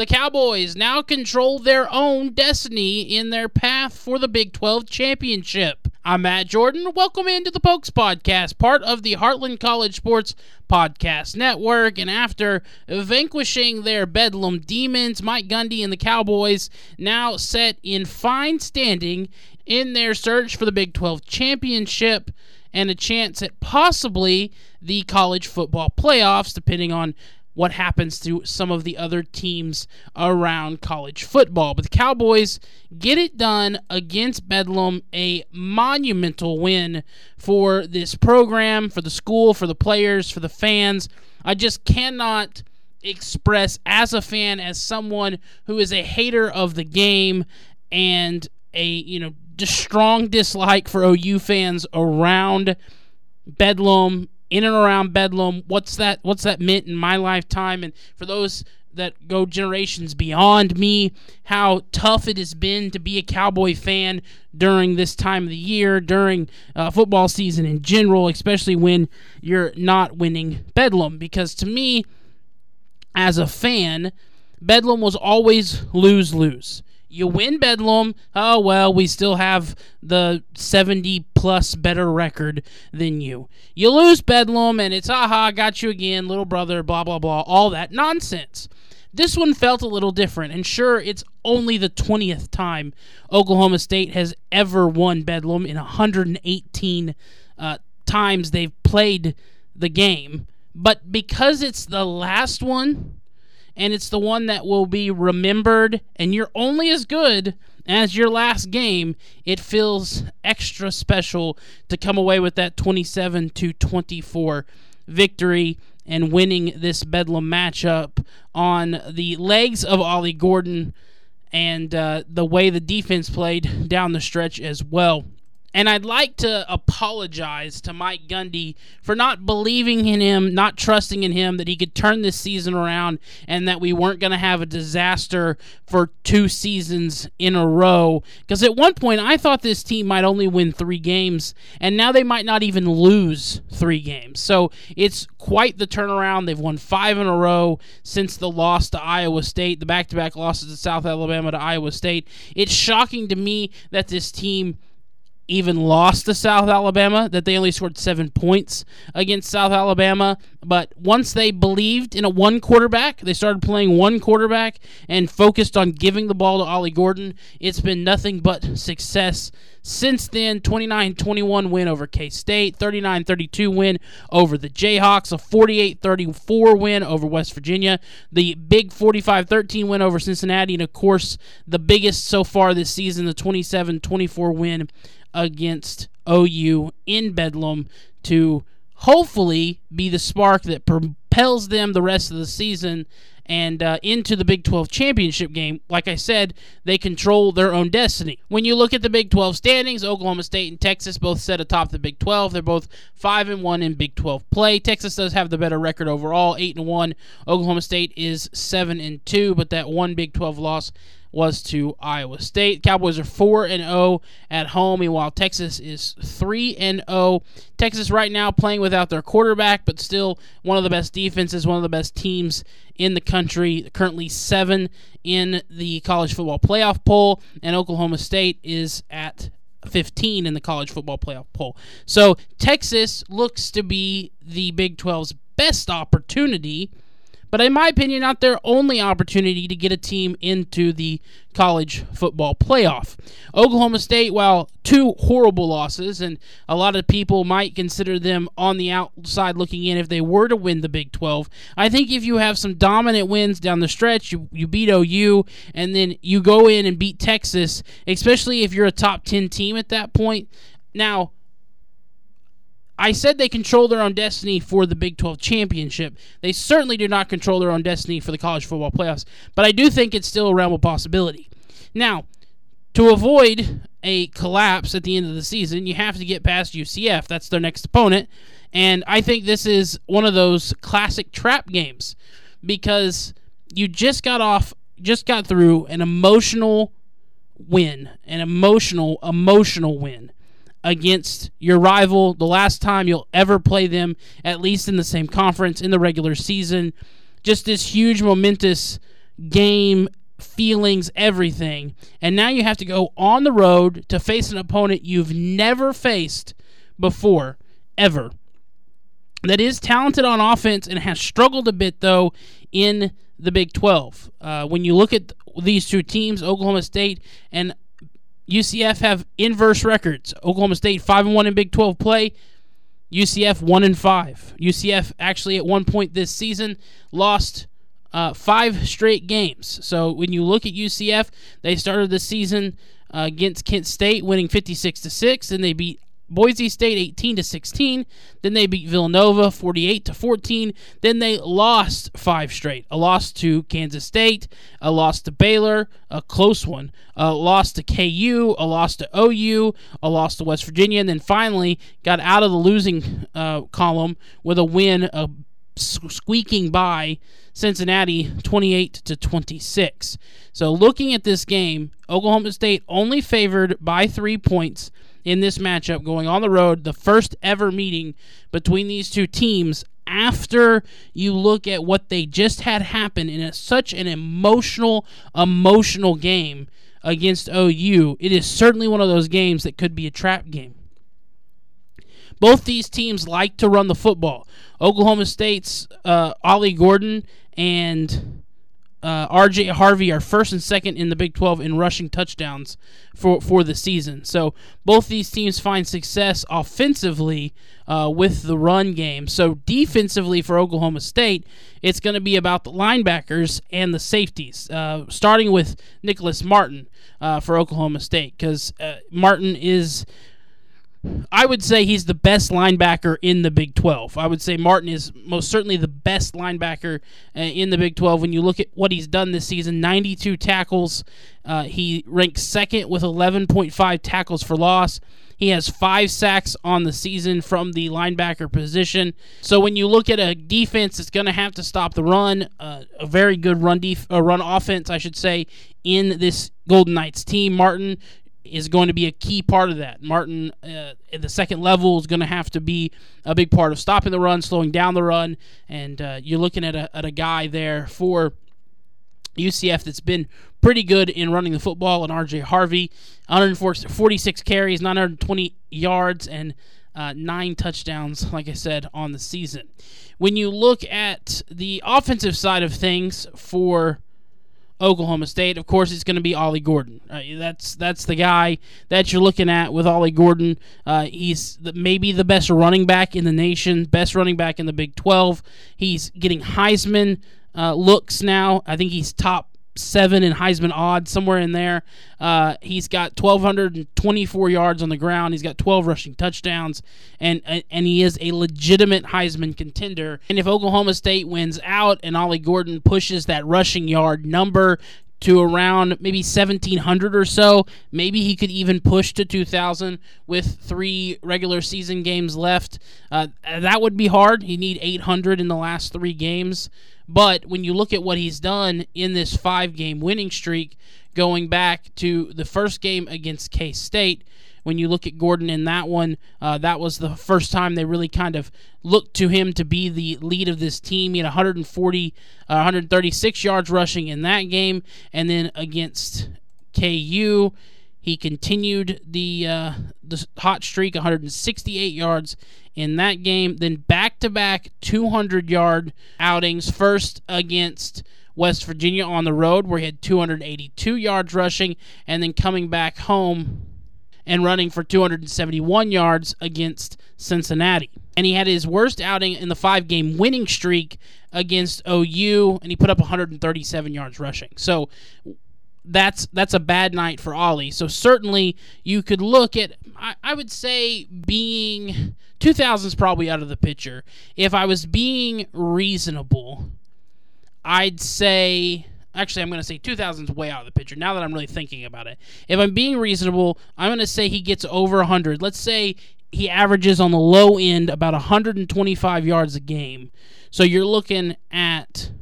The Cowboys now control their own destiny in their path for the Big 12 championship. I'm Matt Jordan. Welcome into the Pokes Podcast, part of the Heartland College Sports Podcast Network. And after vanquishing their Bedlam demons, Mike Gundy and the Cowboys now set in fine standing in their search for the Big 12 championship and a chance at possibly the college football playoffs, depending on what happens to some of the other teams around college football. But the Cowboys get it done against Bedlam, a monumental win for this program, for the school, for the players, for the fans. I just cannot express as a fan as someone who is a hater of the game and a you know just strong dislike for OU fans around Bedlam in and around Bedlam. What's that? What's that meant in my lifetime? And for those that go generations beyond me, how tough it has been to be a Cowboy fan during this time of the year, during uh, football season in general, especially when you're not winning Bedlam. Because to me, as a fan, Bedlam was always lose lose. You win Bedlam, oh well, we still have the 70 plus better record than you. You lose Bedlam, and it's aha, got you again, little brother, blah blah blah, all that nonsense. This one felt a little different, and sure, it's only the 20th time Oklahoma State has ever won Bedlam in 118 uh, times they've played the game. But because it's the last one, and it's the one that will be remembered, and you're only as good as your last game, it feels extra special to come away with that 27 to 24 victory and winning this Bedlam matchup on the legs of Ollie Gordon and uh, the way the defense played down the stretch as well. And I'd like to apologize to Mike Gundy for not believing in him, not trusting in him that he could turn this season around and that we weren't going to have a disaster for two seasons in a row. Because at one point, I thought this team might only win three games, and now they might not even lose three games. So it's quite the turnaround. They've won five in a row since the loss to Iowa State, the back to back losses to South Alabama to Iowa State. It's shocking to me that this team even lost to South Alabama, that they only scored seven points against South Alabama. But once they believed in a one quarterback, they started playing one quarterback and focused on giving the ball to Ollie Gordon. It's been nothing but success since then. 29 21 win over K State, 39 32 win over the Jayhawks, a 48 34 win over West Virginia, the big 45 13 win over Cincinnati, and of course, the biggest so far this season, the 27 24 win against OU in Bedlam to hopefully be the spark that propels them the rest of the season and uh, into the Big 12 championship game. Like I said, they control their own destiny. When you look at the Big 12 standings, Oklahoma State and Texas both set atop the Big 12. They're both five and one in Big 12 play. Texas does have the better record overall, eight and one. Oklahoma State is seven and two, but that one Big 12 loss was to Iowa State. Cowboys are 4 and 0 at home, meanwhile Texas is 3 and 0. Texas right now playing without their quarterback, but still one of the best defenses, one of the best teams in the country. Currently 7 in the college football playoff poll, and Oklahoma State is at 15 in the college football playoff poll. So Texas looks to be the Big 12's best opportunity but in my opinion, not their only opportunity to get a team into the college football playoff. Oklahoma State, while two horrible losses, and a lot of people might consider them on the outside looking in if they were to win the Big 12. I think if you have some dominant wins down the stretch, you, you beat OU, and then you go in and beat Texas, especially if you're a top 10 team at that point. Now, I said they control their own destiny for the Big 12 championship. They certainly do not control their own destiny for the college football playoffs, but I do think it's still a realm of possibility. Now, to avoid a collapse at the end of the season, you have to get past UCF. That's their next opponent. And I think this is one of those classic trap games because you just got off, just got through an emotional win, an emotional, emotional win against your rival the last time you'll ever play them, at least in the same conference in the regular season. Just this huge, momentous game, feelings, everything. And now you have to go on the road to face an opponent you've never faced before, ever. That is talented on offense and has struggled a bit, though, in the Big 12. Uh, when you look at these two teams, Oklahoma State and UCF have inverse records. Oklahoma State 5 and 1 in Big 12 play, UCF 1 and 5. UCF actually at one point this season lost uh, five straight games. So when you look at UCF, they started the season uh, against Kent State, winning 56 to six, and they beat Boise State 18 to 16. Then they beat Villanova 48 to 14. Then they lost five straight. A loss to Kansas State, a loss to Baylor, a close one, a loss to KU, a loss to OU, a loss to West Virginia, and then finally got out of the losing uh, column with a win, a squeaking by Cincinnati 28 to 26. So looking at this game, Oklahoma State only favored by 3 points in this matchup going on the road, the first ever meeting between these two teams after you look at what they just had happen in a, such an emotional emotional game against OU. It is certainly one of those games that could be a trap game. Both these teams like to run the football. Oklahoma State's uh, Ollie Gordon and uh, R.J. Harvey are first and second in the Big 12 in rushing touchdowns for for the season. So both these teams find success offensively uh, with the run game. So defensively for Oklahoma State, it's going to be about the linebackers and the safeties, uh, starting with Nicholas Martin uh, for Oklahoma State because uh, Martin is I would say he's the best linebacker in the Big 12. I would say Martin is most certainly the best linebacker uh, in the Big 12. When you look at what he's done this season 92 tackles. Uh, he ranks second with 11.5 tackles for loss. He has five sacks on the season from the linebacker position. So when you look at a defense that's going to have to stop the run, uh, a very good run def- uh, run offense, I should say, in this Golden Knights team, Martin is going to be a key part of that. Martin uh, the second level is going to have to be a big part of stopping the run, slowing down the run, and uh, you're looking at a, at a guy there for UCF that's been pretty good in running the football. And RJ Harvey, 146 carries, 920 yards, and uh, nine touchdowns, like I said, on the season. When you look at the offensive side of things for Oklahoma State. Of course, it's going to be Ollie Gordon. Uh, that's that's the guy that you're looking at with Ollie Gordon. Uh, he's the, maybe the best running back in the nation, best running back in the Big 12. He's getting Heisman uh, looks now. I think he's top seven in Heisman odds, somewhere in there. Uh, he's got 1,224 yards on the ground. He's got 12 rushing touchdowns, and and he is a legitimate Heisman contender. And if Oklahoma State wins out and Ollie Gordon pushes that rushing yard number to around maybe 1700 or so. Maybe he could even push to 2000 with three regular season games left. Uh, that would be hard. He need 800 in the last three games. But when you look at what he's done in this five game winning streak, going back to the first game against K State, when you look at Gordon in that one, uh, that was the first time they really kind of looked to him to be the lead of this team. He had 140, uh, 136 yards rushing in that game, and then against KU, he continued the uh, the hot streak, 168 yards in that game. Then back to back 200 yard outings. First against West Virginia on the road, where he had 282 yards rushing, and then coming back home and running for 271 yards against Cincinnati. And he had his worst outing in the five game winning streak against OU, and he put up 137 yards rushing. So that's that's a bad night for Ollie. So certainly you could look at I, I would say being 2000 is probably out of the picture. If I was being reasonable, I'd say actually I'm going to say 2000 is way out of the picture now that I'm really thinking about it. If I'm being reasonable, I'm going to say he gets over 100. Let's say he averages on the low end about 125 yards a game. So you're looking at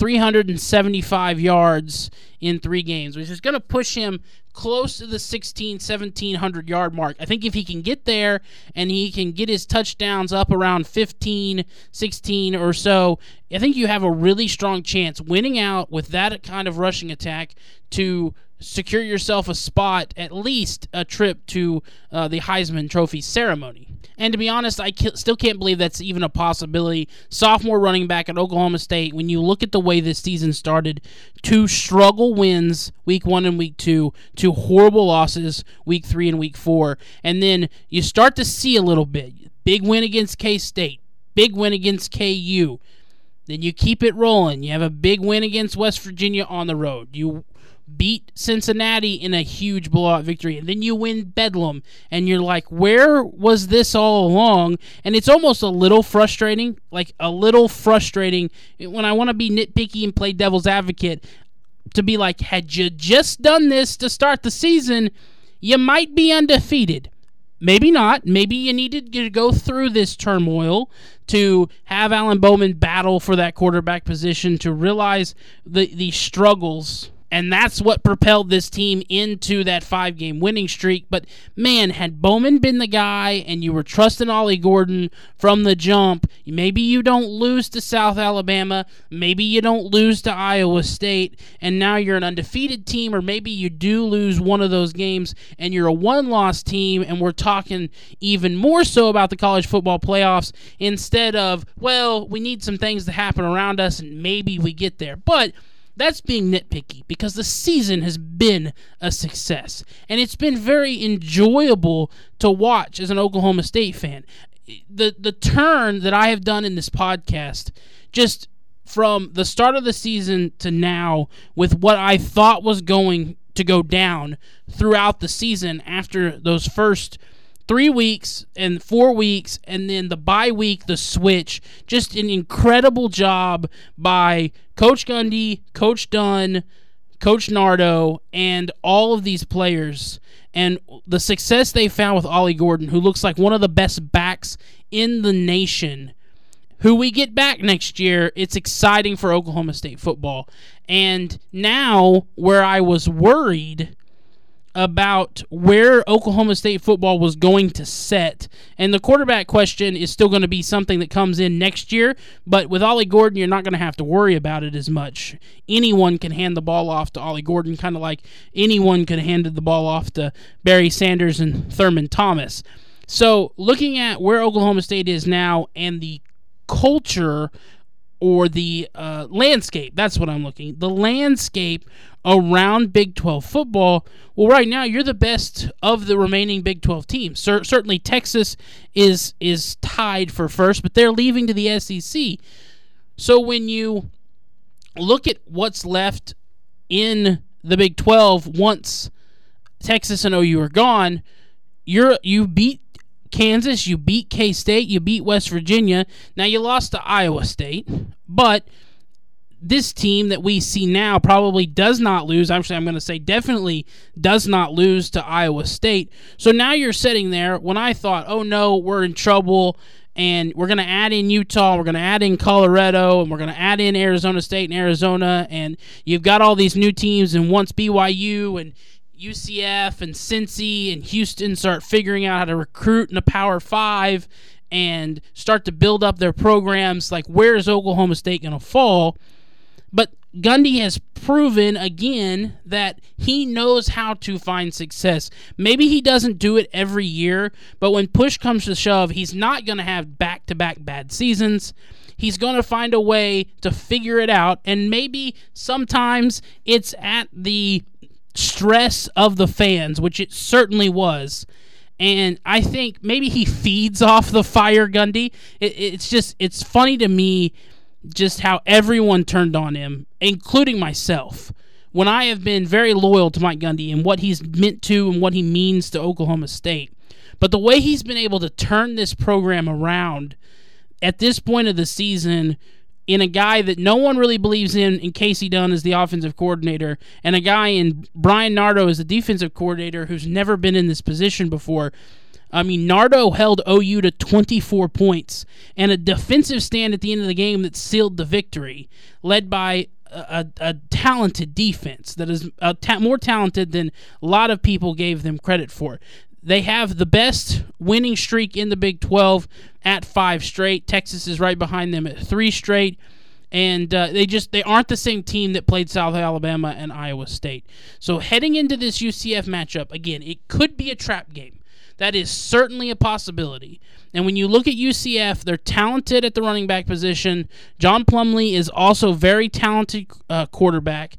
375 yards in three games, which is going to push him close to the 16 1700 yard mark. I think if he can get there and he can get his touchdowns up around 15 16 or so, I think you have a really strong chance winning out with that kind of rushing attack to secure yourself a spot, at least a trip to uh, the Heisman Trophy ceremony. And to be honest, I still can't believe that's even a possibility. Sophomore running back at Oklahoma State, when you look at the way this season started, two struggle wins week one and week two, two horrible losses week three and week four. And then you start to see a little bit. Big win against K State, big win against KU. Then you keep it rolling. You have a big win against West Virginia on the road. You beat Cincinnati in a huge blowout victory, and then you win Bedlam, and you're like, where was this all along? And it's almost a little frustrating, like a little frustrating when I want to be nitpicky and play devil's advocate to be like, had you just done this to start the season, you might be undefeated. Maybe not. Maybe you needed to go through this turmoil to have Alan Bowman battle for that quarterback position to realize the the struggles and that's what propelled this team into that five game winning streak. But man, had Bowman been the guy and you were trusting Ollie Gordon from the jump, maybe you don't lose to South Alabama, maybe you don't lose to Iowa State, and now you're an undefeated team, or maybe you do lose one of those games and you're a one loss team, and we're talking even more so about the college football playoffs instead of, well, we need some things to happen around us and maybe we get there. But that's being nitpicky because the season has been a success and it's been very enjoyable to watch as an Oklahoma State fan. The the turn that I have done in this podcast just from the start of the season to now with what I thought was going to go down throughout the season after those first three weeks and four weeks, and then the bye week, the switch. Just an incredible job by Coach Gundy, Coach Dunn, Coach Nardo, and all of these players. And the success they found with Ollie Gordon, who looks like one of the best backs in the nation. Who we get back next year, it's exciting for Oklahoma State football. And now, where I was worried about where Oklahoma State football was going to set. And the quarterback question is still going to be something that comes in next year, but with Ollie Gordon, you're not going to have to worry about it as much. Anyone can hand the ball off to Ollie Gordon, kind of like anyone could hand the ball off to Barry Sanders and Thurman Thomas. So, looking at where Oklahoma State is now and the culture or the uh, landscape. That's what I'm looking. The landscape around Big 12 football. Well, right now you're the best of the remaining Big 12 teams. Cer- certainly Texas is is tied for first, but they're leaving to the SEC. So when you look at what's left in the Big 12 once Texas and OU are gone, you're you beat Kansas, you beat K State, you beat West Virginia. Now you lost to Iowa State, but this team that we see now probably does not lose. Actually, I'm going to say definitely does not lose to Iowa State. So now you're sitting there when I thought, oh no, we're in trouble and we're going to add in Utah, we're going to add in Colorado, and we're going to add in Arizona State and Arizona, and you've got all these new teams, and once BYU and UCF and Cincy and Houston start figuring out how to recruit in a Power Five and start to build up their programs, like where is Oklahoma State going to fall? But Gundy has proven again that he knows how to find success. Maybe he doesn't do it every year, but when push comes to shove, he's not going to have back to back bad seasons. He's going to find a way to figure it out, and maybe sometimes it's at the stress of the fans, which it certainly was. And I think maybe he feeds off the fire Gundy. It, it's just, it's funny to me just how everyone turned on him, including myself, when I have been very loyal to Mike Gundy and what he's meant to and what he means to Oklahoma State. But the way he's been able to turn this program around at this point of the season in a guy that no one really believes in in Kasey Dunn as the offensive coordinator, and a guy in Bryan Nardo as the defensive coordinator who's never been in this position before. I mean, Nardo held OU to 24 points and a defensive stand at the end of the game that sealed the victory, led by a, a, talented defense that is uh, ta- more talented than a lot of people gave them credit for. They have the best winning streak in the Big 12 at five straight. Texas is right behind them at three straight and uh, they just they aren't the same team that played South Alabama and Iowa State. So heading into this UCF matchup, again, it could be a trap game. That is certainly a possibility. And when you look at UCF, they're talented at the running back position. John Plumlee is also very talented uh, quarterback.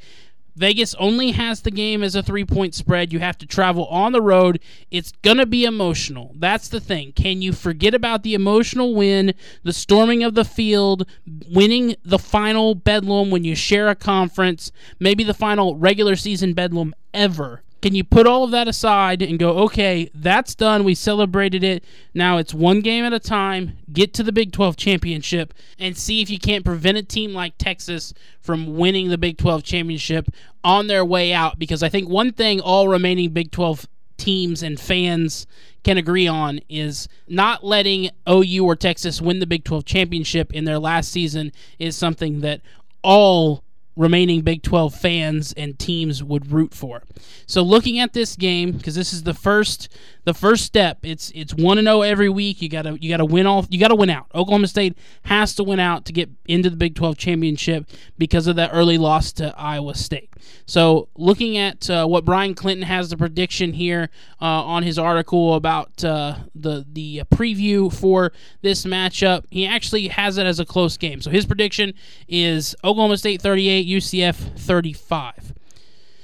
Vegas only has the game as a three point spread. You have to travel on the road. It's going to be emotional. That's the thing. Can you forget about the emotional win, the storming of the field, winning the final Bedlam when you share a conference, maybe the final regular season Bedlam ever? Can you put all of that aside and go, okay, that's done. We celebrated it. Now it's one game at a time. Get to the Big 12 championship and see if you can't prevent a team like Texas from winning the Big 12 championship on their way out. Because I think one thing all remaining Big 12 teams and fans can agree on is not letting OU or Texas win the Big 12 championship in their last season is something that all remaining Big 12 fans and teams would root for. So looking at this game because this is the first the first step. It's it's 1 and 0 every week. You got to you got to win all you got to win out. Oklahoma State has to win out to get into the Big 12 championship because of that early loss to Iowa State. So looking at uh, what Brian Clinton has the prediction here uh, on his article about uh, the the preview for this matchup, he actually has it as a close game. So his prediction is Oklahoma State 38, UCF 35.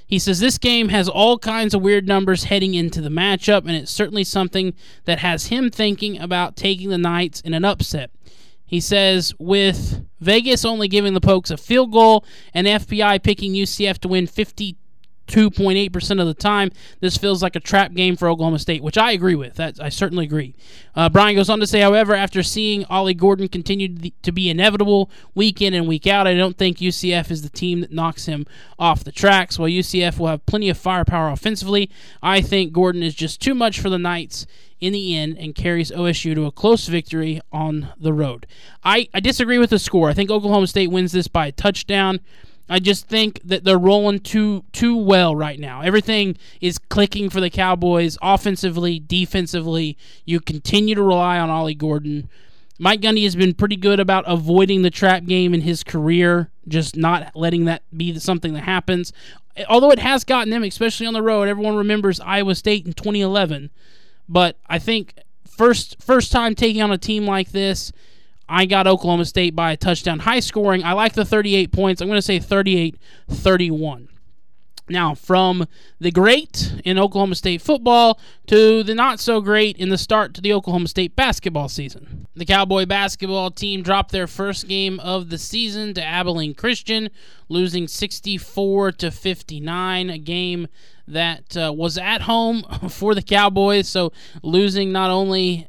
He says this game has all kinds of weird numbers heading into the matchup, and it's certainly something that has him thinking about taking the Knights in an upset. He says, with Vegas only giving the Pokes a field goal and FPI picking UCF to win 50 2.8% of the time, this feels like a trap game for Oklahoma State, which I agree with. That I certainly agree. Uh, Brian goes on to say, however, after seeing Ollie Gordon continue to be inevitable week in and week out, I don't think UCF is the team that knocks him off the tracks. While UCF will have plenty of firepower offensively, I think Gordon is just too much for the Knights in the end and carries OSU to a close victory on the road. I, I disagree with the score. I think Oklahoma State wins this by a touchdown. I just think that they're rolling too too well right now. Everything is clicking for the Cowboys offensively, defensively. You continue to rely on Ollie Gordon. Mike Gundy has been pretty good about avoiding the trap game in his career, just not letting that be something that happens. Although it has gotten them, especially on the road. Everyone remembers Iowa State in 2011, but I think first first time taking on a team like this, I got Oklahoma State by a touchdown. High scoring. I like the 38 points. I'm going to say 38 31. Now, from the great in Oklahoma State football to the not so great in the start to the Oklahoma State basketball season. The Cowboy basketball team dropped their first game of the season to Abilene Christian, losing 64 to 59, a game that uh, was at home for the Cowboys, so losing not only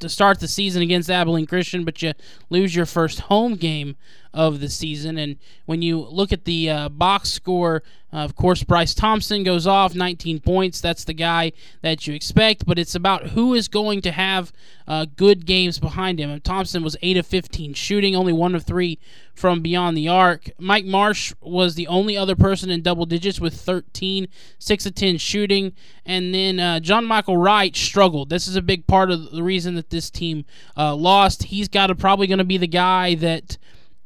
to start the season against Abilene Christian, but you lose your first home game of the season. And when you look at the uh, box score, uh, of course, Bryce Thompson goes off 19 points. That's the guy that you expect, but it's about who is going to have uh, good games behind him. And Thompson was 8 of 15 shooting, only 1 of 3 from beyond the arc. Mike Marsh was the only other person in double digits with 13, 6 of 10 shooting. And then uh, John Michael Wright struggled. This is a big part of the reason that this team uh, lost. He's got to probably going to be the guy that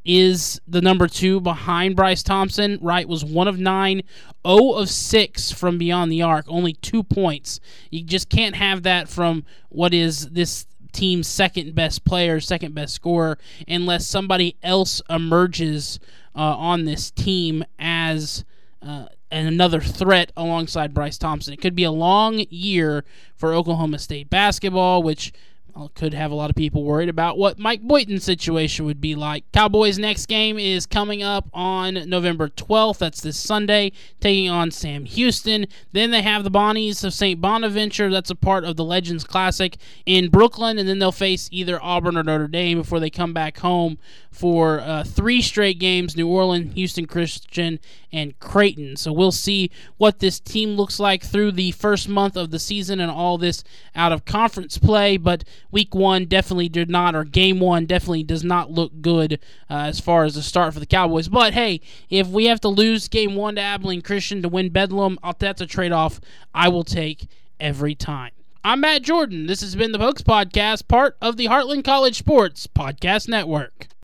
is the number two behind Bryce Thompson. Wright was one of nine, 0 of six from beyond the arc, only two points. You just can't have that from what is this team's second best player, second best scorer, unless somebody else emerges uh, on this team as. Uh, another threat alongside Bryce Thompson. It could be a long year for Oklahoma State basketball, which could have a lot of people worried about what Mike Boynton's situation would be like. Cowboys' next game is coming up on November 12th. That's this Sunday, taking on Sam Houston. Then they have the Bonnies of St. Bonaventure. That's a part of the Legends Classic in Brooklyn. And then they'll face either Auburn or Notre Dame before they come back home for uh, three straight games New Orleans, Houston Christian, and Creighton. So we'll see what this team looks like through the first month of the season and all this out of conference play. But week one definitely did not, or game one definitely does not look good uh, as far as the start for the Cowboys. But hey, if we have to lose game one to Abilene Christian to win Bedlam, that's a trade off I will take every time. I'm Matt Jordan. This has been the Pokes Podcast, part of the Heartland College Sports Podcast Network.